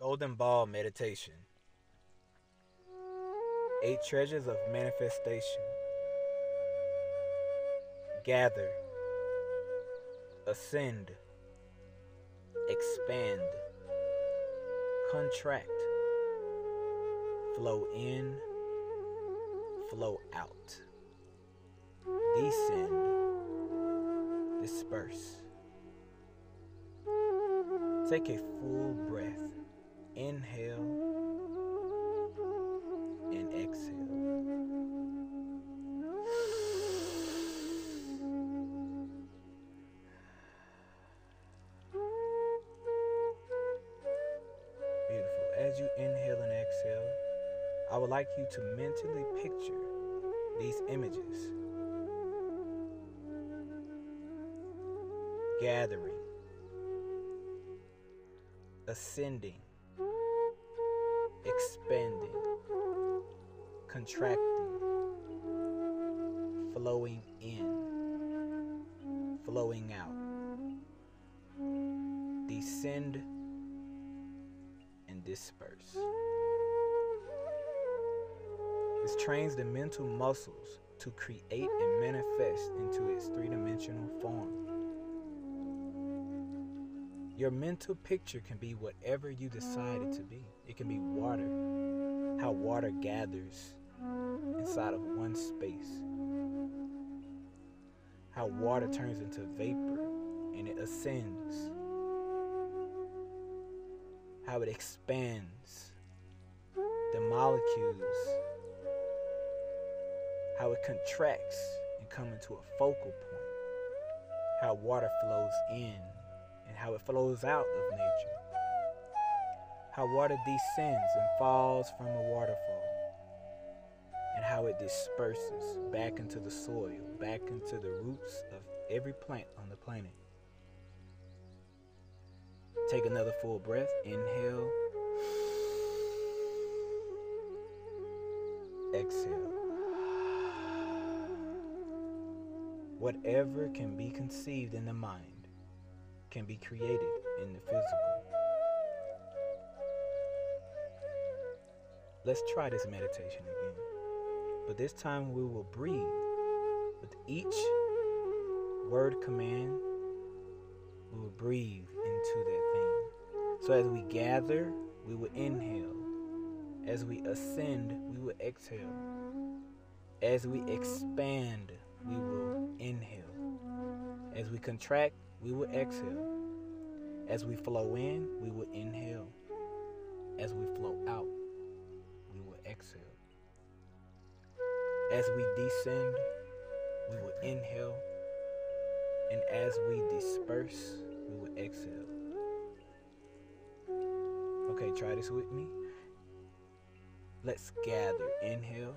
Golden Ball Meditation. Eight treasures of manifestation. Gather, ascend, expand, contract, flow in, flow out, descend, disperse. Take a full breath. Inhale and exhale. Beautiful. As you inhale and exhale, I would like you to mentally picture these images gathering, ascending, expanding, contracting, flowing in, flowing out, descend and disperse. This trains the mental muscles to create and manifest Your mental picture can be whatever you decide it to be. It can be water, how water gathers inside of one space, how water turns into vapor and it ascends, how it expands the molecules, how it contracts and comes into a focal point, how water flows in and how it flows out of nature. How water descends and falls from a waterfall. And how it disperses back into the soil, back into the roots of every plant on the planet. Take another full breath. Inhale. Exhale. Whatever can be conceived in the mind can be created in the physical. Let's try this meditation again. But this time we will breathe with each word command. We will breathe into that thing. So as we gather, we will inhale. As we ascend, we will exhale. As we expand, we will inhale. As we contract, we will exhale. As we flow in, we will inhale. As we flow out, we will exhale. As we descend, we will inhale. And as we disperse, we will exhale. Okay, try this with me. Let's gather. Inhale.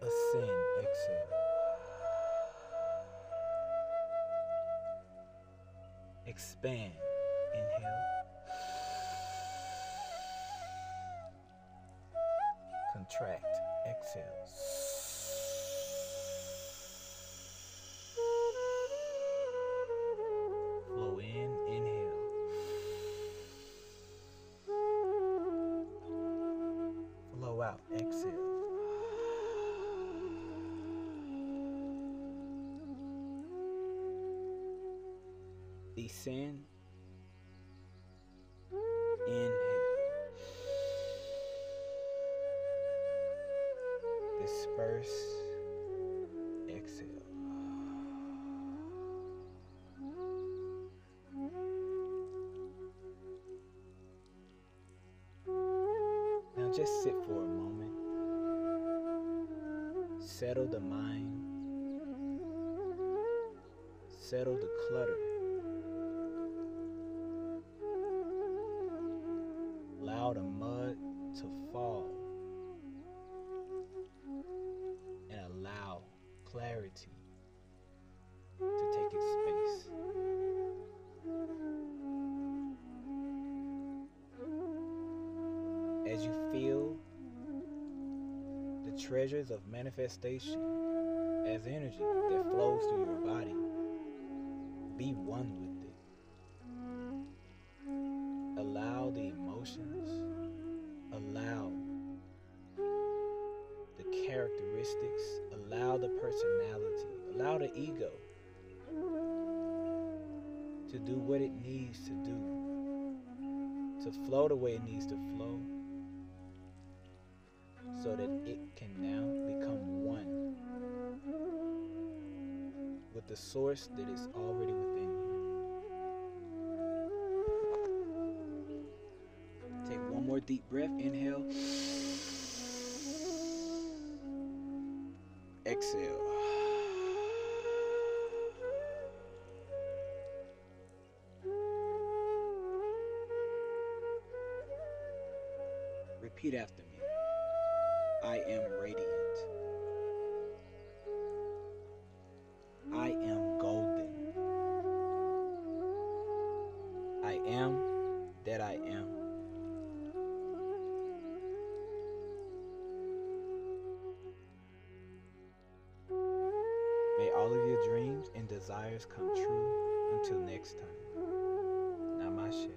Ascend. Expand. Inhale. Contract. Exhale. Flow in. Inhale. Flow out. Exhale. Descend. Inhale. Disperse. Exhale. Now just sit for a moment. Settle the mind. Settle the clutter. Allow the mud to fall. And allow clarity to take its space. As you feel the treasures of manifestation as energy that flows through your body, be one with personality. Allow the ego to do what it needs to do, to flow the way it needs to flow, so that it can now become one with the source that is already within you. Take one more deep breath. Inhale. Exhale. Repeat after me. I am radiant. I am golden. I am that I am. Desires come true until next time. Namaste.